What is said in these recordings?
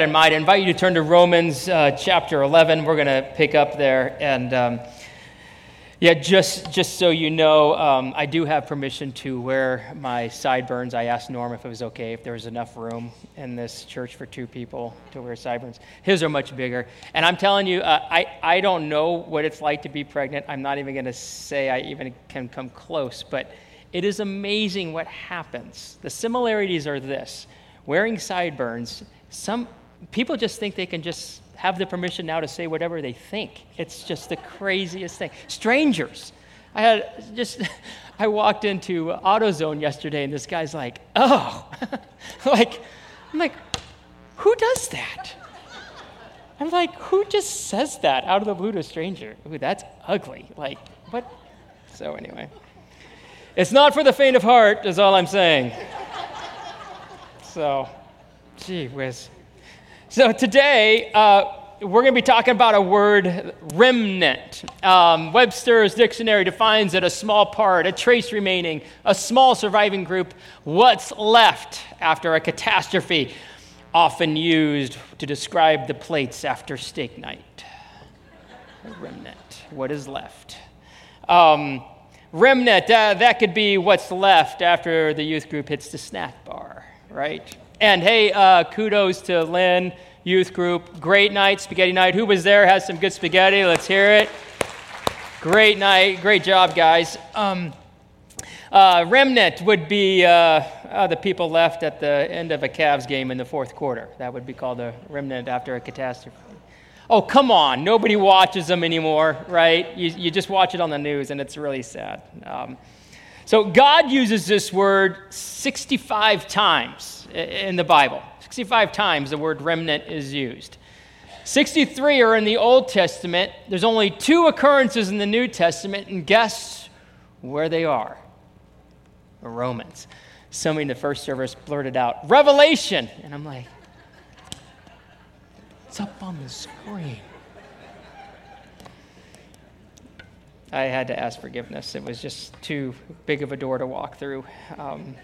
I invite you to turn to Romans uh, chapter 11. We're going to pick up there. And um, yeah, just, just so you know, um, I do have permission to wear my sideburns. I asked Norm if it was okay, if there was enough room in this church for two people to wear sideburns. His are much bigger. And I'm telling you, uh, I, I don't know what it's like to be pregnant. I'm not even going to say I even can come close, but it is amazing what happens. The similarities are this wearing sideburns, some people just think they can just have the permission now to say whatever they think. It's just the craziest thing. Strangers. I had just, I walked into AutoZone yesterday and this guy's like, oh, like, I'm like, who does that? I'm like, who just says that out of the blue to a stranger? Ooh, that's ugly. Like, what? So, anyway, it's not for the faint of heart, is all I'm saying. So, gee whiz. So today, uh, we're going to be talking about a word, remnant. Um, Webster's dictionary defines it a small part, a trace remaining, a small surviving group, what's left after a catastrophe, often used to describe the plates after steak night. A remnant, what is left. Um, remnant, uh, that could be what's left after the youth group hits the snack bar, right? And hey, uh, kudos to Lynn, youth group. Great night, spaghetti night. Who was there? Has some good spaghetti. Let's hear it. Great night. Great job, guys. Um, uh, remnant would be uh, uh, the people left at the end of a Cavs game in the fourth quarter. That would be called a remnant after a catastrophe. Oh, come on. Nobody watches them anymore, right? You, you just watch it on the news, and it's really sad. Um, so, God uses this word 65 times in the Bible. 65 times the word remnant is used. 63 are in the Old Testament. There's only two occurrences in the New Testament, and guess where they are? Romans. Somebody in the first service blurted out, Revelation. And I'm like, it's up on the screen. I had to ask forgiveness. It was just too big of a door to walk through. Um,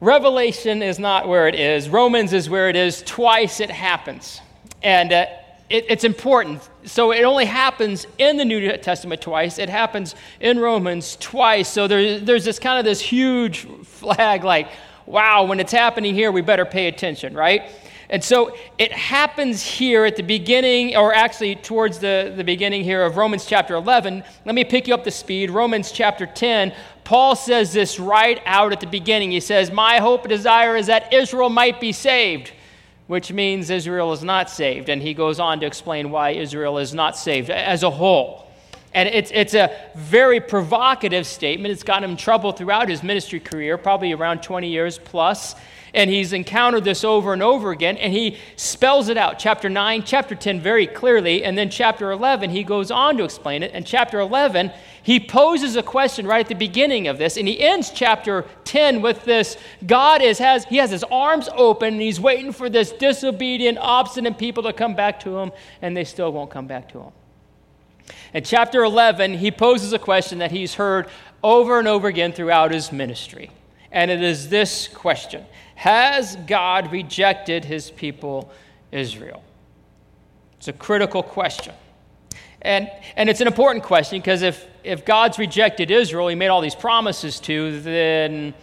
Revelation is not where it is. Romans is where it is. Twice it happens. And uh, it, it's important. So it only happens in the New Testament twice. It happens in Romans twice. So there, there's this kind of this huge flag like, wow, when it's happening here, we better pay attention, right? And so it happens here at the beginning, or actually towards the, the beginning here of Romans chapter 11. Let me pick you up to speed. Romans chapter 10, Paul says this right out at the beginning. He says, My hope and desire is that Israel might be saved, which means Israel is not saved. And he goes on to explain why Israel is not saved as a whole. And it's, it's a very provocative statement. It's gotten him trouble throughout his ministry career, probably around 20 years plus. And he's encountered this over and over again, and he spells it out. Chapter 9, chapter 10 very clearly, and then chapter 11, he goes on to explain it. And chapter 11, he poses a question right at the beginning of this, and he ends chapter 10 with this God is, has, he has his arms open, and he's waiting for this disobedient, obstinate people to come back to him, and they still won't come back to him. In chapter 11, he poses a question that he's heard over and over again throughout his ministry. And it is this question has God rejected his people, Israel? It's a critical question. And, and it's an important question because if, if God's rejected Israel, he made all these promises to, then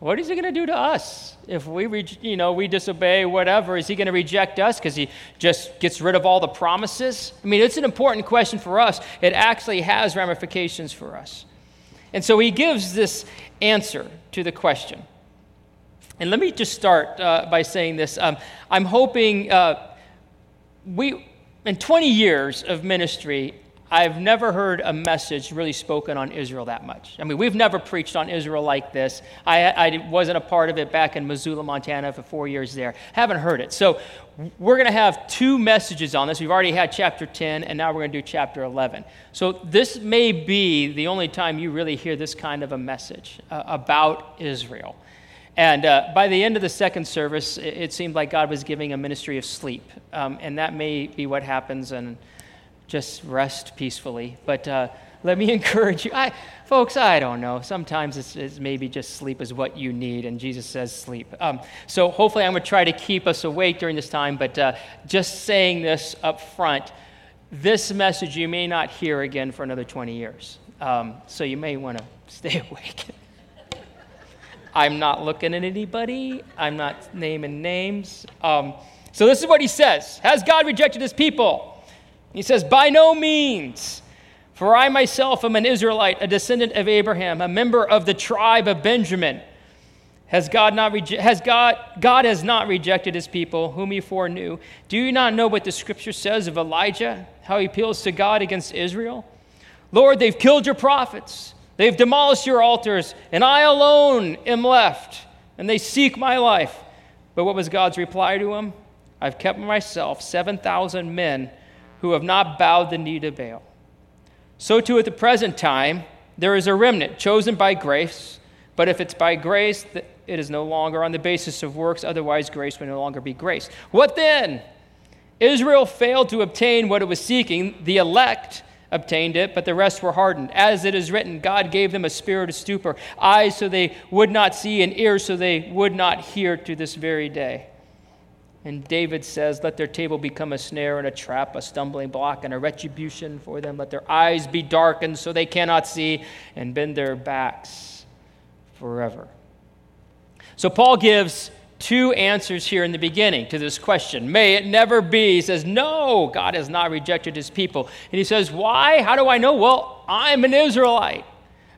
what is he going to do to us? If we, re- you know, we disobey whatever, is he going to reject us because he just gets rid of all the promises? I mean, it's an important question for us. It actually has ramifications for us. And so he gives this answer to the question. And let me just start uh, by saying this. Um, I'm hoping uh, we, in 20 years of ministry, I've never heard a message really spoken on Israel that much. I mean, we've never preached on Israel like this. I, I wasn't a part of it back in Missoula, Montana for four years there. Haven't heard it. So we're going to have two messages on this. We've already had chapter 10, and now we're going to do chapter 11. So this may be the only time you really hear this kind of a message uh, about Israel. And uh, by the end of the second service, it, it, seemed like God was giving a ministry of sleep. Um, and that may be what happens, and just rest peacefully. But uh, let me encourage you. I, folks, I don't know. Sometimes it's, it's, maybe just sleep is what you need, and Jesus says sleep. Um, so hopefully, I'm going to try to keep us awake during this time, but uh, just saying this up front this message you may not hear again for another 20 years. Um, so you may want to stay awake. I'm not looking at anybody, I'm not naming names. Um, so this is what he says Has God rejected his people? He says, By no means. For I myself am an Israelite, a descendant of Abraham, a member of the tribe of Benjamin. Has God not has God God has not rejected his people whom he foreknew. Do you not know what the scripture says of Elijah, how he appeals to God against Israel? Lord, they've killed your prophets. They've demolished your altars, and I alone am left, and they seek my life. But what was God's reply to him? I've kept myself 7,000 men who have not bowed the knee to Baal. So, too, at the present time, there is a remnant chosen by grace, but if it's by grace, it is no longer on the basis of works, otherwise, grace would no longer be grace. What then? Israel failed to obtain what it was seeking. The elect obtained it, but the rest were hardened. As it is written, God gave them a spirit of stupor, eyes so they would not see, and ears so they would not hear to this very day. And David says, Let their table become a snare and a trap, a stumbling block and a retribution for them. Let their eyes be darkened so they cannot see, and bend their backs forever. So Paul gives two answers here in the beginning to this question. May it never be. He says, No, God has not rejected his people. And he says, Why? How do I know? Well, I'm an Israelite.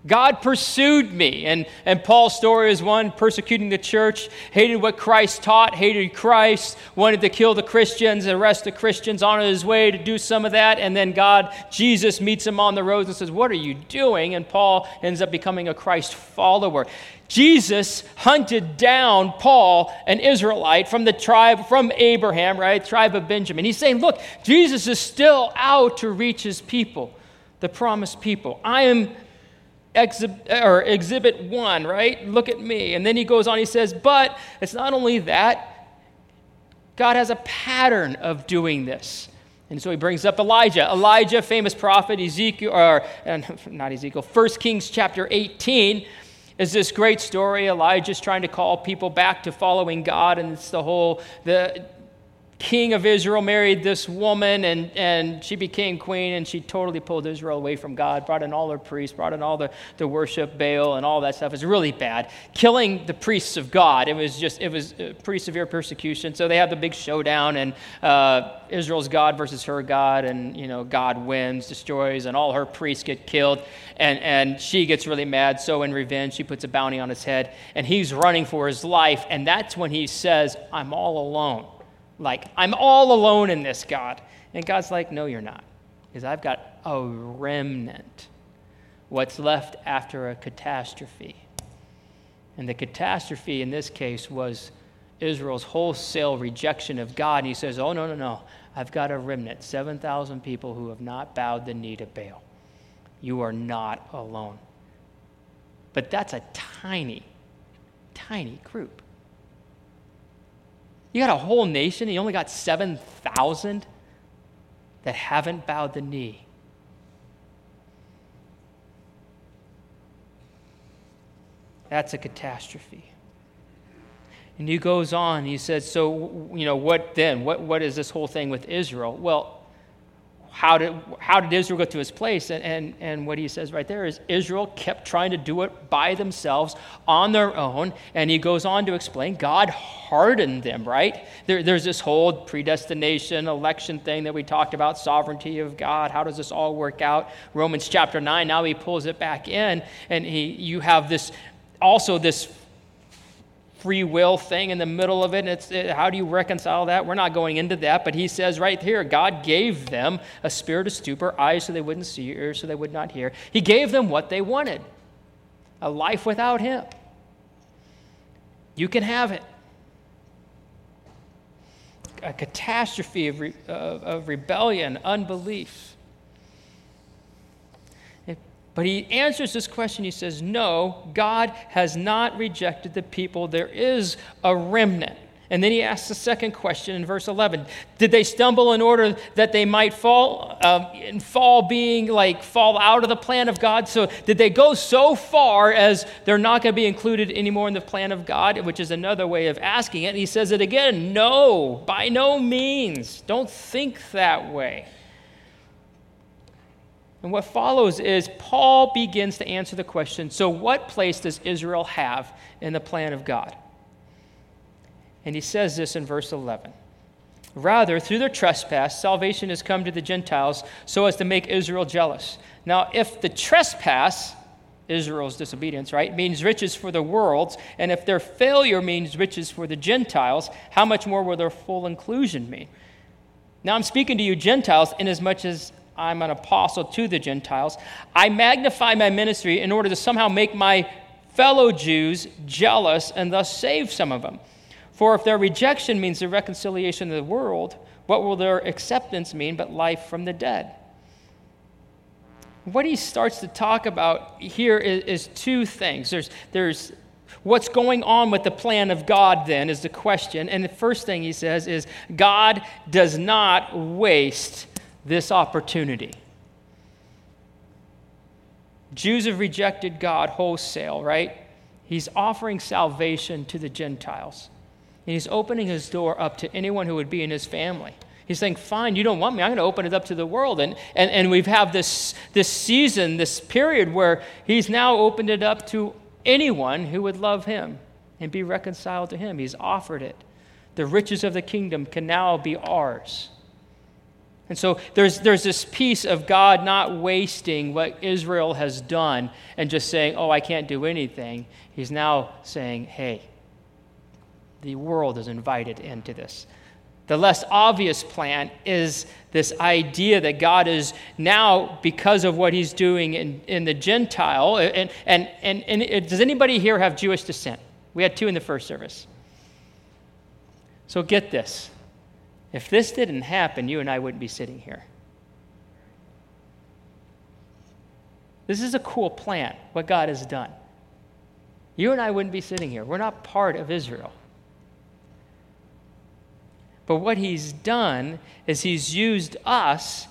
God pursued me. And, and Paul's story is one persecuting the church, hated what Christ taught, hated Christ, wanted to kill the Christians, and arrest the Christians, on his way to do some of that. And then God, Jesus, meets him on the road and says, What are you doing? And Paul ends up becoming a Christ follower. Jesus hunted down Paul, an Israelite from the tribe, from Abraham, right? Tribe of Benjamin. He's saying, Look, Jesus is still out to reach his people, the promised people. I am exhibit, or exhibit one, right? Look at me. And then he goes on, he says, but it's not only that, God has a pattern of doing this. And so he brings up Elijah. Elijah, famous prophet, Ezekiel, or not Ezekiel, 1 Kings chapter 18 is this great story. Elijah's trying to call people back to following God, and it's the whole, the king of Israel married this woman and, and she became queen and she totally pulled Israel away from God, brought in all her priests, brought in all the, the worship Baal and all that stuff. It was really bad. Killing the priests of God, it was just, it was pretty severe persecution. So they have the big showdown and uh, Israel's God versus her God and, you know, God wins, destroys, and all her priests get killed. And, and she gets really mad. So in revenge, she puts a bounty on his head and he's running for his life. And that's when he says, I'm all alone. Like, I'm all alone in this, God. And God's like, No, you're not. Because I've got a remnant. What's left after a catastrophe. And the catastrophe in this case was Israel's wholesale rejection of God. And he says, Oh, no, no, no. I've got a remnant, 7,000 people who have not bowed the knee to Baal. You are not alone. But that's a tiny, tiny group. You got a whole nation, you only got 7,000 that haven't bowed the knee. That's a catastrophe. And he goes on, he says, So, you know, what then? What, what is this whole thing with Israel? Well, how did, how did Israel get to his place? And, and, and what he says right there is Israel kept trying to do it by themselves on their own. And he goes on to explain God hardened them, right? There, there's this whole predestination, election thing that we talked about, sovereignty of God. How does this all work out? Romans chapter 9, now he pulls it back in. And he, you have this also this free will thing in the middle of it. And It's, it, how do you reconcile that? We're not going into that, but he says right here God gave them a spirit of stupor, eyes so they wouldn't see, ears so they would not hear. He gave them what they wanted a life without him. You can have it. A catastrophe of, re, of, of rebellion, unbelief. But he answers this question. He says, No, God has not rejected the people. There is a remnant. And then he asks the second question in verse 11 Did they stumble in order that they might fall? Uh, and fall being like fall out of the plan of God? So did they go so far as they're not going to be included anymore in the plan of God? Which is another way of asking it. And he says it again No, by no means. Don't think that way. And what follows is Paul begins to answer the question so, what place does Israel have in the plan of God? And he says this in verse 11. Rather, through their trespass, salvation has come to the Gentiles so as to make Israel jealous. Now, if the trespass, Israel's disobedience, right, means riches for the world, and if their failure means riches for the Gentiles, how much more will their full inclusion mean? Now, I'm speaking to you, Gentiles, inasmuch as I'm an apostle to the Gentiles. I magnify my ministry in order to somehow make my fellow Jews jealous and thus save some of them. For if their rejection means the reconciliation of the world, what will their acceptance mean but life from the dead? What he starts to talk about here is, is two things. There's, there's what's going on with the plan of God, then, is the question. And the first thing he says is God does not waste this opportunity. Jews have rejected God wholesale, right? He's offering salvation to the Gentiles. And he's opening his door up to anyone who would be in his family. He's saying, Fine, you don't want me. I'm going to open it up to the world. And, and, and we've have this, this season, this period where he's now opened it up to anyone who would love him and be reconciled to him. He's offered it. The riches of the kingdom can now be ours. And so there's, there's this piece of God not wasting what Israel has done and just saying, oh, I can't do anything. He's now saying, hey, the world is invited into this. The less obvious plan is this idea that God is now, because of what he's doing in, in the Gentile, and, and, and, and does anybody here have Jewish descent? We had two in the first service. So get this. If this didn't happen, you and I wouldn't be sitting here. This is a cool plan, what God has done. You and I wouldn't be sitting here. We're not part of Israel. But what he's done is he's used us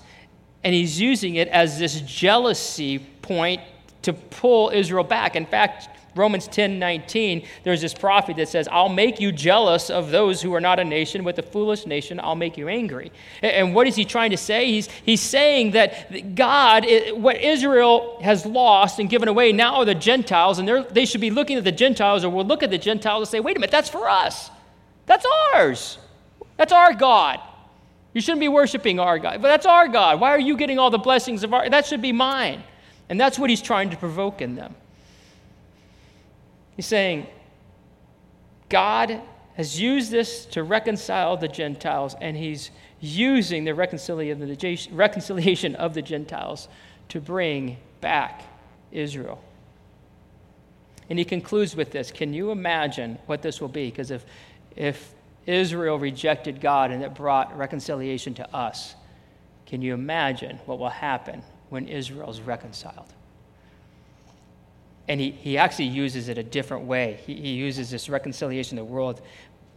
and he's using it as this jealousy point to pull Israel back. In fact, Romans 10 19, there's this prophet that says, I'll make you jealous of those who are not a nation. With a foolish nation, I'll make you angry. And what is he trying to say? He's, he's saying that God, what Israel has lost and given away now are the Gentiles, and they should be looking at the Gentiles, or will look at the Gentiles and say, wait a minute, that's for us. That's ours. That's our God. You shouldn't be worshiping our God, but that's our God. Why are you getting all the blessings of our? That should be mine. And that's what he's trying to provoke in them. He's saying, God has used this to reconcile the Gentiles, and he's using the reconciliation of the Gentiles to bring back Israel. And he concludes with this Can you imagine what this will be? Because if, if Israel rejected God and it brought reconciliation to us. Can you imagine what will happen when Israel is reconciled? And he, he actually uses it a different way. He, he uses this reconciliation of the world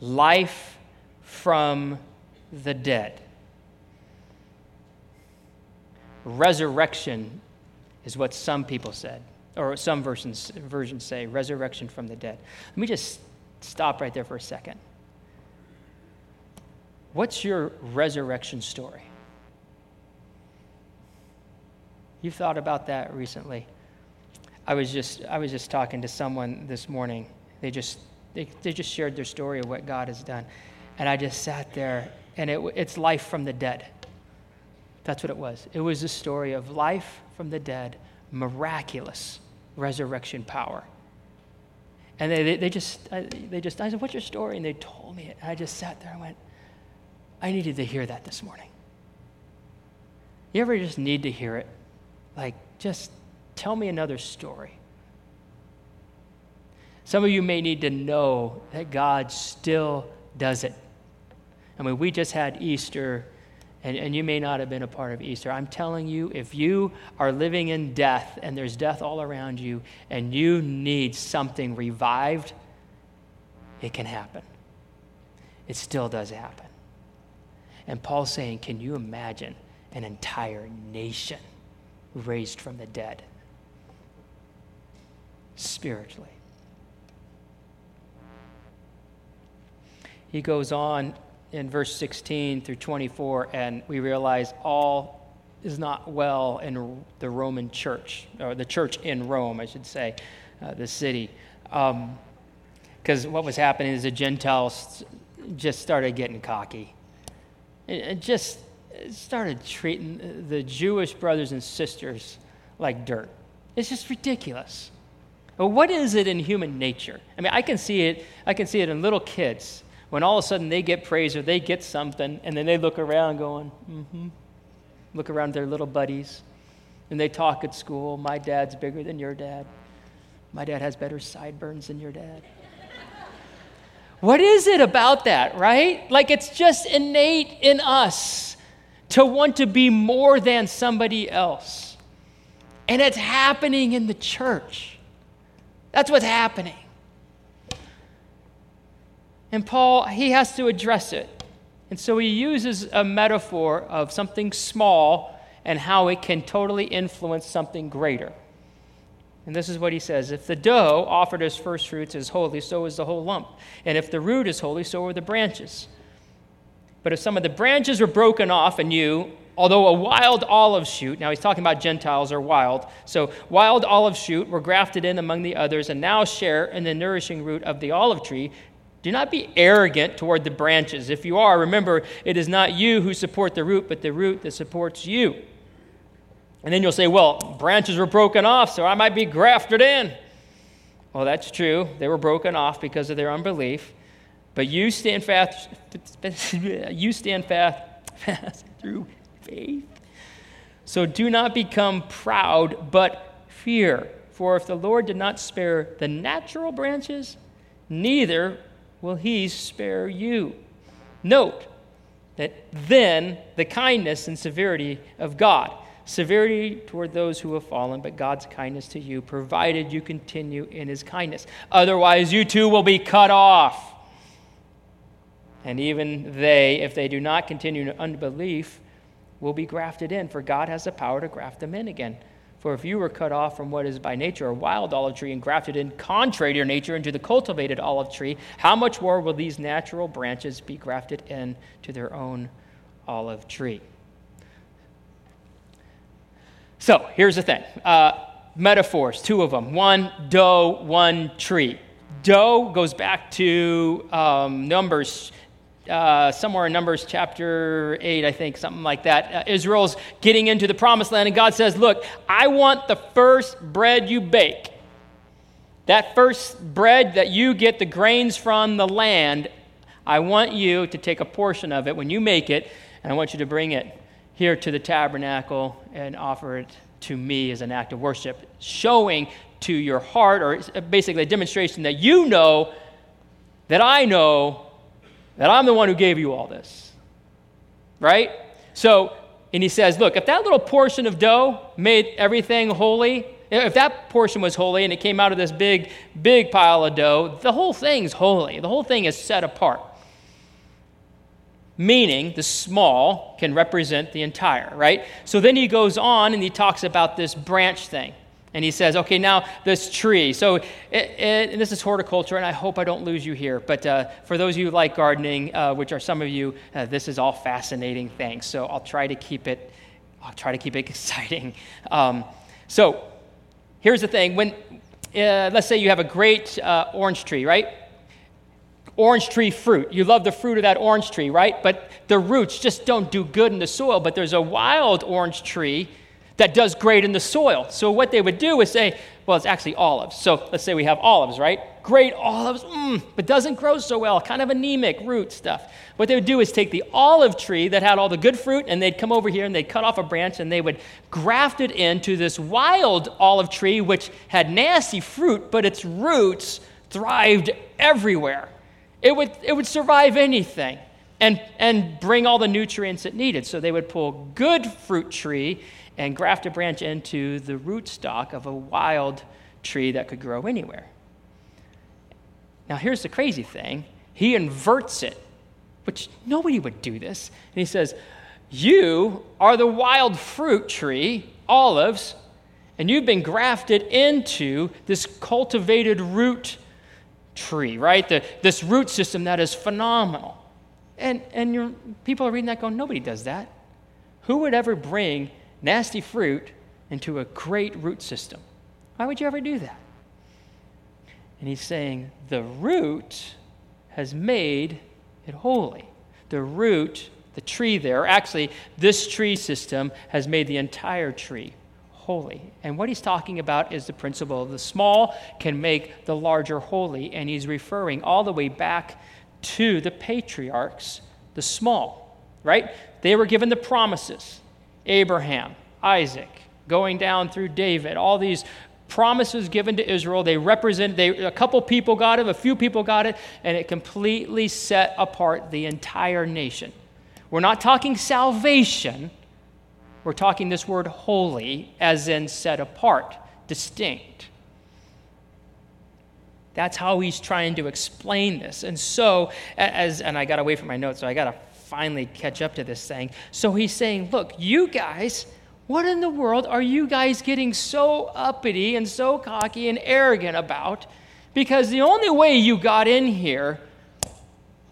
life from the dead. Resurrection is what some people said, or some versions, versions say resurrection from the dead. Let me just stop right there for a second. What's your resurrection story? You've thought about that recently. I was just, I was just talking to someone this morning. They just, they, they just shared their story of what God has done. And I just sat there, and it, it's life from the dead. That's what it was. It was a story of life from the dead, miraculous resurrection power. And they, they, they just, they just, I said, What's your story? And they told me it. And I just sat there and went, I needed to hear that this morning. You ever just need to hear it? Like, just tell me another story. Some of you may need to know that God still does it. I mean, we just had Easter, and, and you may not have been a part of Easter. I'm telling you, if you are living in death and there's death all around you, and you need something revived, it can happen. it still does happen. And Paul's saying, Can you imagine an entire nation raised from the dead? Spiritually. He goes on in verse 16 through 24, and we realize all is not well in the Roman church, or the church in Rome, I should say, uh, the city. Because um, what was happening is the Gentiles just started getting cocky. It, just started treating the Jewish brothers and sisters like dirt. It's just ridiculous. But what is it in human nature? I mean, I can see it. I can see it in little kids when all of a sudden they get praise or they get something, and then they look around going, mm-hmm. Look around their little buddies, and they talk at school. My dad's bigger than your dad. My dad has better sideburns than your dad. what is it about that, right? Like it's just innate in us to want to be more than somebody else. And it's happening in the church. That's what's happening. And Paul, he has to address it. And so he uses a metaphor of something small and how it can totally influence something greater. And this is what he says If the dough offered as first fruits is holy, so is the whole lump. And if the root is holy, so are the branches. But if some of the branches were broken off, and you, although a wild olive shoot, now he's talking about Gentiles or wild, so wild olive shoot were grafted in among the others, and now share in the nourishing root of the olive tree, do not be arrogant toward the branches. If you are, remember, it is not you who support the root, but the root that supports you. And then you'll say, well, branches were broken off, so I might be grafted in. Well, that's true. They were broken off because of their unbelief. But you stand fast, you stand fast, fast through faith. So do not become proud, but fear. For if the Lord did not spare the natural branches, neither will he spare you. Note that then the kindness and severity of God. Severity toward those who have fallen, but God's kindness to you, provided you continue in his kindness. Otherwise, you too will be cut off. And even they, if they do not continue in unbelief, will be grafted in, for God has the power to graft them in again. For if you were cut off from what is by nature a wild olive tree and grafted in contrary to your nature into the cultivated olive tree, how much more will these natural branches be grafted in to their own olive tree? So here's the thing uh, metaphors, two of them. One dough, one tree. Dough goes back to um, Numbers uh, somewhere in Numbers chapter 8, I think, something like that. Uh, Israel's getting into the promised land, and God says, Look, I want the first bread you bake. That first bread that you get the grains from the land, I want you to take a portion of it when you make it, and I want you to bring it here to the tabernacle and offer it to me as an act of worship, showing to your heart, or basically a demonstration that you know that I know that I'm the one who gave you all this. Right? So, and he says, look, if that little portion of dough made everything holy, if that portion was holy and it came out of this big, big pile of dough, the whole thing's holy. The whole thing is set apart. Meaning the small can represent the entire, right? So then he goes on and he talks about this branch thing. And he says, okay, now this tree. So, it, it, and this is horticulture, and I hope I don't lose you here. But uh, for those of you who like gardening, uh, which are some of you, uh, this is all fascinating things. So I'll try to keep it, I'll try to keep it exciting. Um, so here's the thing: when uh, let's say you have a great uh, orange tree, right? Orange tree fruit. You love the fruit of that orange tree, right? But the roots just don't do good in the soil. But there's a wild orange tree that does great in the soil. So what they would do is say, well, it's actually olives. So let's say we have olives, right? Great olives, mm, but doesn't grow so well, kind of anemic root stuff. What they would do is take the olive tree that had all the good fruit, and they'd come over here and they'd cut off a branch and they would graft it into this wild olive tree, which had nasty fruit, but its roots thrived everywhere. It would, it would survive anything and, and bring all the nutrients it needed. So they would pull good fruit tree and graft a branch into the rootstock of a wild tree that could grow anywhere. Now, here's the crazy thing he inverts it which nobody would do this. And he says, You are the wild fruit tree, olives, and you've been grafted into this cultivated root tree, right? The, this root system that is phenomenal. And, and your, people are reading that going, Nobody does that. Who would ever bring nasty fruit into a great root system? Why would you ever do that? And he's saying, The root has made it holy. The root, the tree there, actually, this tree system has made the entire tree holy. And what he's talking about is the principle of the small can make the larger holy. And he's referring all the way back to the patriarchs, the small, right? They were given the promises Abraham, Isaac, going down through David, all these promises given to Israel. They represent, they, a couple people got it, a few people got it, and it completely set apart the entire nation. We're not talking salvation, we're talking this word holy, as in set apart, distinct. That's how he's trying to explain this. And so, as, and I got away from my notes, so I got to finally catch up to this thing. So he's saying, look, you guys, what in the world are you guys getting so uppity and so cocky and arrogant about? Because the only way you got in here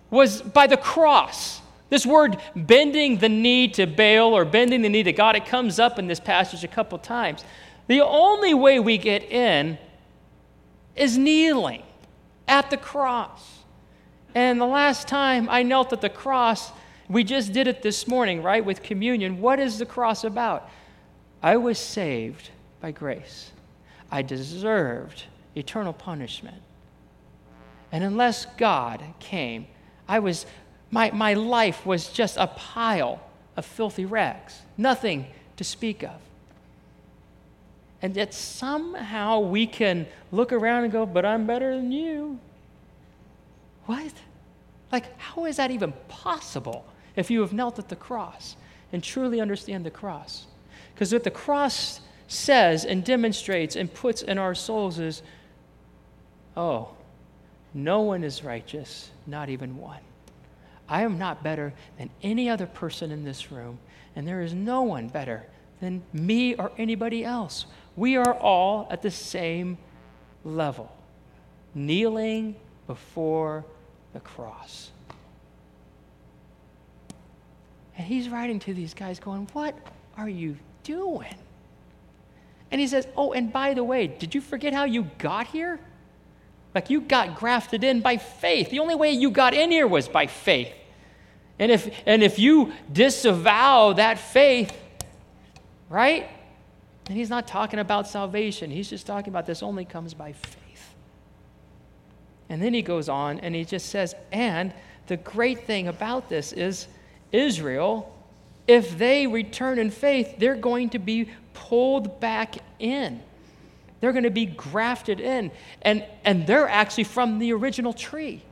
was by the cross. This word bending the knee to Baal or bending the knee to God, it comes up in this passage a couple times. The only way we get in is kneeling at the cross. And the last time I knelt at the cross, we just did it this morning, right, with communion. What is the cross about? I was saved by grace. I deserved eternal punishment. And unless God came, I was, my, my life was just a pile of filthy rags, nothing to speak of. And yet somehow we can look around and go, but I'm better than you. What? Like, how is that even possible if you have knelt at the cross and truly understand the cross? Because what the cross says and demonstrates and puts in our souls is oh, no one is righteous, not even one. I am not better than any other person in this room, and there is no one better than me or anybody else. We are all at the same level, kneeling before the cross. And he's writing to these guys, going, What are you doing? And he says, Oh, and by the way, did you forget how you got here? Like you got grafted in by faith. The only way you got in here was by faith. And if, and if you disavow that faith, right? And he's not talking about salvation. He's just talking about this only comes by faith. And then he goes on and he just says, and the great thing about this is Israel if they return in faith, they're going to be pulled back in. They're going to be grafted in. And, and they're actually from the original tree.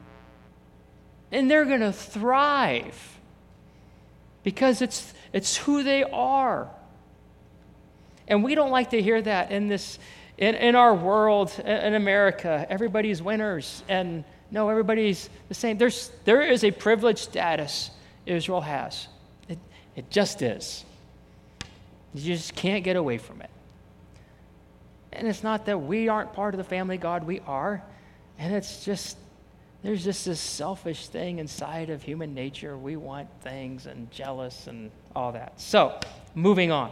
And they're going to thrive because it's, it's who they are. And we don't like to hear that in this in, in our world in America. Everybody's winners and no, everybody's the same. There's there is a privileged status Israel has. It it just is. You just can't get away from it. And it's not that we aren't part of the family God, we are. And it's just, there's just this selfish thing inside of human nature. We want things and jealous and all that. So, moving on.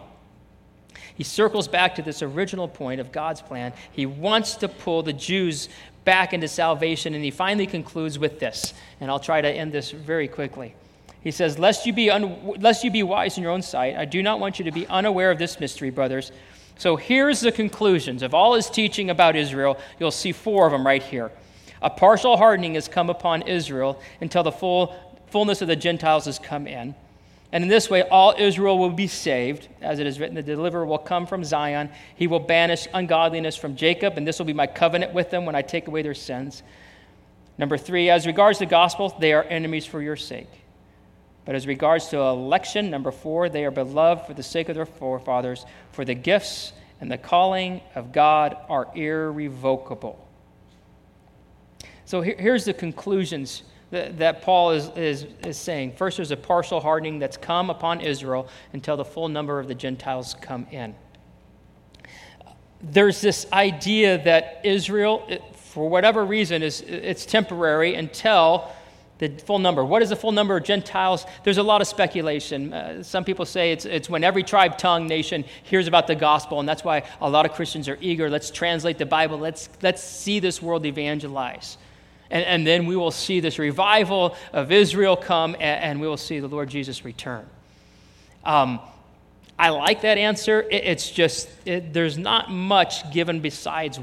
He circles back to this original point of God's plan. He wants to pull the Jews back into salvation, and he finally concludes with this. And I'll try to end this very quickly. He says, lest you, be un- lest you be wise in your own sight, I do not want you to be unaware of this mystery, brothers. So here's the conclusions of all his teaching about Israel. You'll see four of them right here. A partial hardening has come upon Israel until the full, fullness of the Gentiles has come in. And in this way, all Israel will be saved. As it is written, the deliverer will come from Zion. He will banish ungodliness from Jacob, and this will be my covenant with them when I take away their sins. Number three, as regards the gospel, they are enemies for your sake. But as regards to election, number four, they are beloved for the sake of their forefathers, for the gifts and the calling of God are irrevocable. So here's the conclusions that, that Paul is, is, is saying. First, there's a partial hardening that's come upon Israel until the full number of the Gentiles come in. There's this idea that Israel, for whatever reason, is it's temporary until the full number. What is the full number of Gentiles? There's a lot of speculation. Uh, some people say it's, it's when every tribe, tongue, nation hears about the gospel, and that's why a lot of Christians are eager. Let's translate the Bible. Let's, let's see this world evangelize. And, and then we will see this revival of Israel come, and, and we will see the Lord Jesus return. Um, I like that answer. It, it's just, it, there's not much given besides,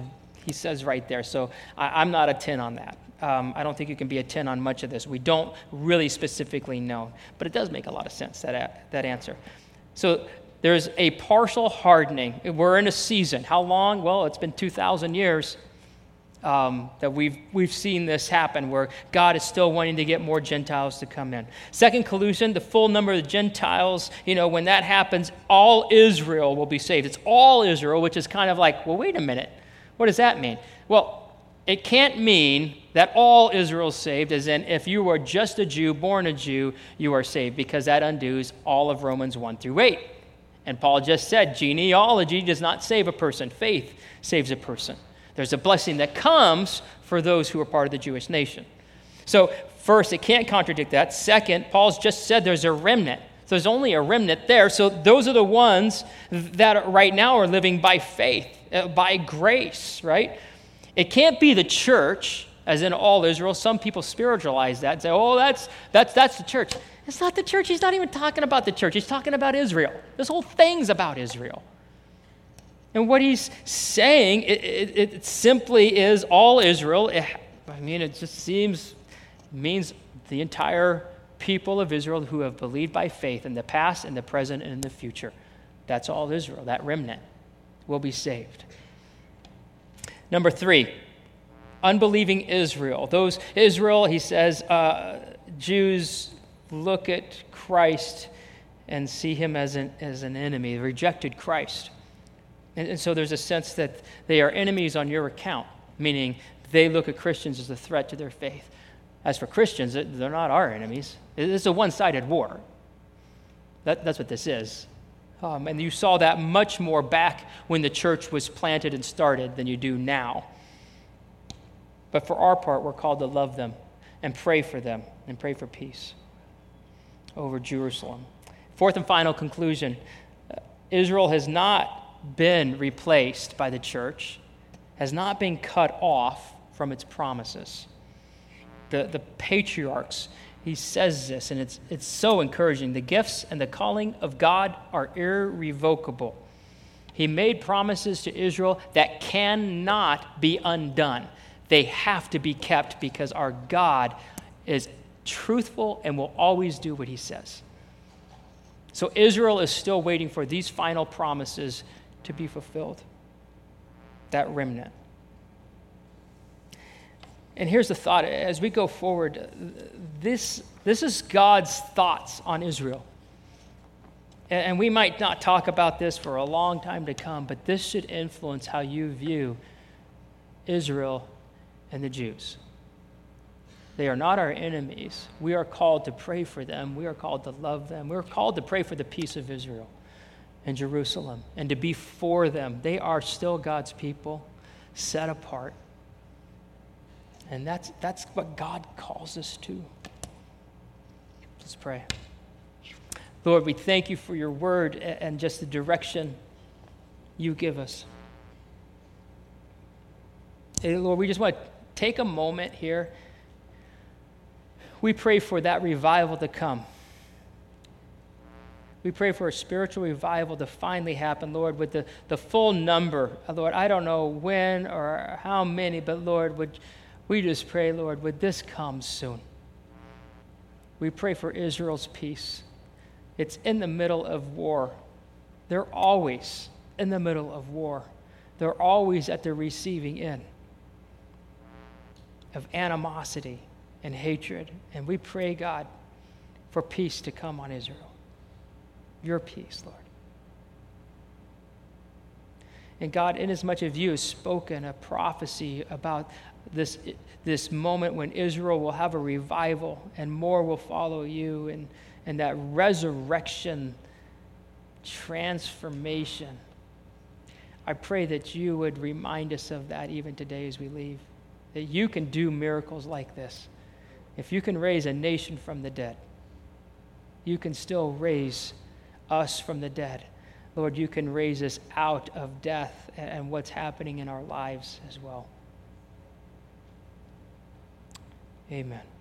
he says right there. So I, I'm not a 10 on that. Um, I don't think you can be a 10 on much of this. We don't really specifically know, but it does make a lot of sense, that, that answer. So there's a partial hardening. We're in a season. How long? Well, it's been 2,000 years um, that we've, we've seen this happen, where God is still wanting to get more Gentiles to come in. Second collusion, the full number of Gentiles, you know, when that happens, all Israel will be saved. It's all Israel, which is kind of like, well, wait a minute. What does that mean? Well, it can't mean that all Israel is saved, as in if you are just a Jew, born a Jew, you are saved, because that undoes all of Romans 1 through 8. And Paul just said genealogy does not save a person, faith saves a person. There's a blessing that comes for those who are part of the Jewish nation. So, first, it can't contradict that. Second, Paul's just said there's a remnant. So there's only a remnant there. So those are the ones that right now are living by faith, uh, by grace, right? It can't be the church, as in all Israel. Some people spiritualize that and say, oh, that's, that's, that's the church. It's not the church. He's not even talking about the church. He's talking about Israel. This whole thing's about Israel. And what he's saying, it, it, it simply is all Israel. It, I mean, it just seems, means the entire people of Israel who have believed by faith in the past, in the present, and in the future. That's all Israel. That remnant will be saved. Number three, unbelieving Israel. Those Israel, he says, uh, Jews look at Christ and see him as an, as an enemy, rejected Christ. And, and so there's a sense that they are enemies on your account, meaning they look at Christians as a threat to their faith. As for Christians, they're not our enemies. It's a one sided war. That, that's what this is. Um, and you saw that much more back when the church was planted and started than you do now. But for our part, we're called to love them and pray for them and pray for peace over Jerusalem. Fourth and final conclusion uh, Israel has not been replaced by the church, has not been cut off from its promises. The, the patriarchs he says this, and it's, it's so encouraging. The gifts and the calling of God are irrevocable. He made promises to Israel that cannot be undone. They have to be kept because our God is truthful and will always do what he says. So Israel is still waiting for these final promises to be fulfilled. That remnant. And here's the thought as we go forward, this, this is God's thoughts on Israel. And we might not talk about this for a long time to come, but this should influence how you view Israel and the Jews. They are not our enemies. We are called to pray for them. We are called to love them. We're called to pray for the peace of Israel and Jerusalem and to be for them. They are still God's people, set apart. And that's, that's what God calls us to. Let's pray. Lord, we thank you for your word and just the direction you give us. Lord, we just want to take a moment here. We pray for that revival to come. We pray for a spiritual revival to finally happen, Lord, with the, the full number. Uh, Lord, I don't know when or how many, but Lord, would we just pray, Lord, would this come soon? We pray for Israel's peace. It's in the middle of war. They're always in the middle of war. They're always at the receiving end of animosity and hatred. And we pray, God, for peace to come on Israel. Your peace, Lord. And God, inasmuch as you have spoken a prophecy about this, this moment when Israel will have a revival and more will follow you, and, and that resurrection, transformation. I pray that you would remind us of that even today as we leave. That you can do miracles like this. If you can raise a nation from the dead, you can still raise us from the dead. Lord, you can raise us out of death and what's happening in our lives as well. Amen.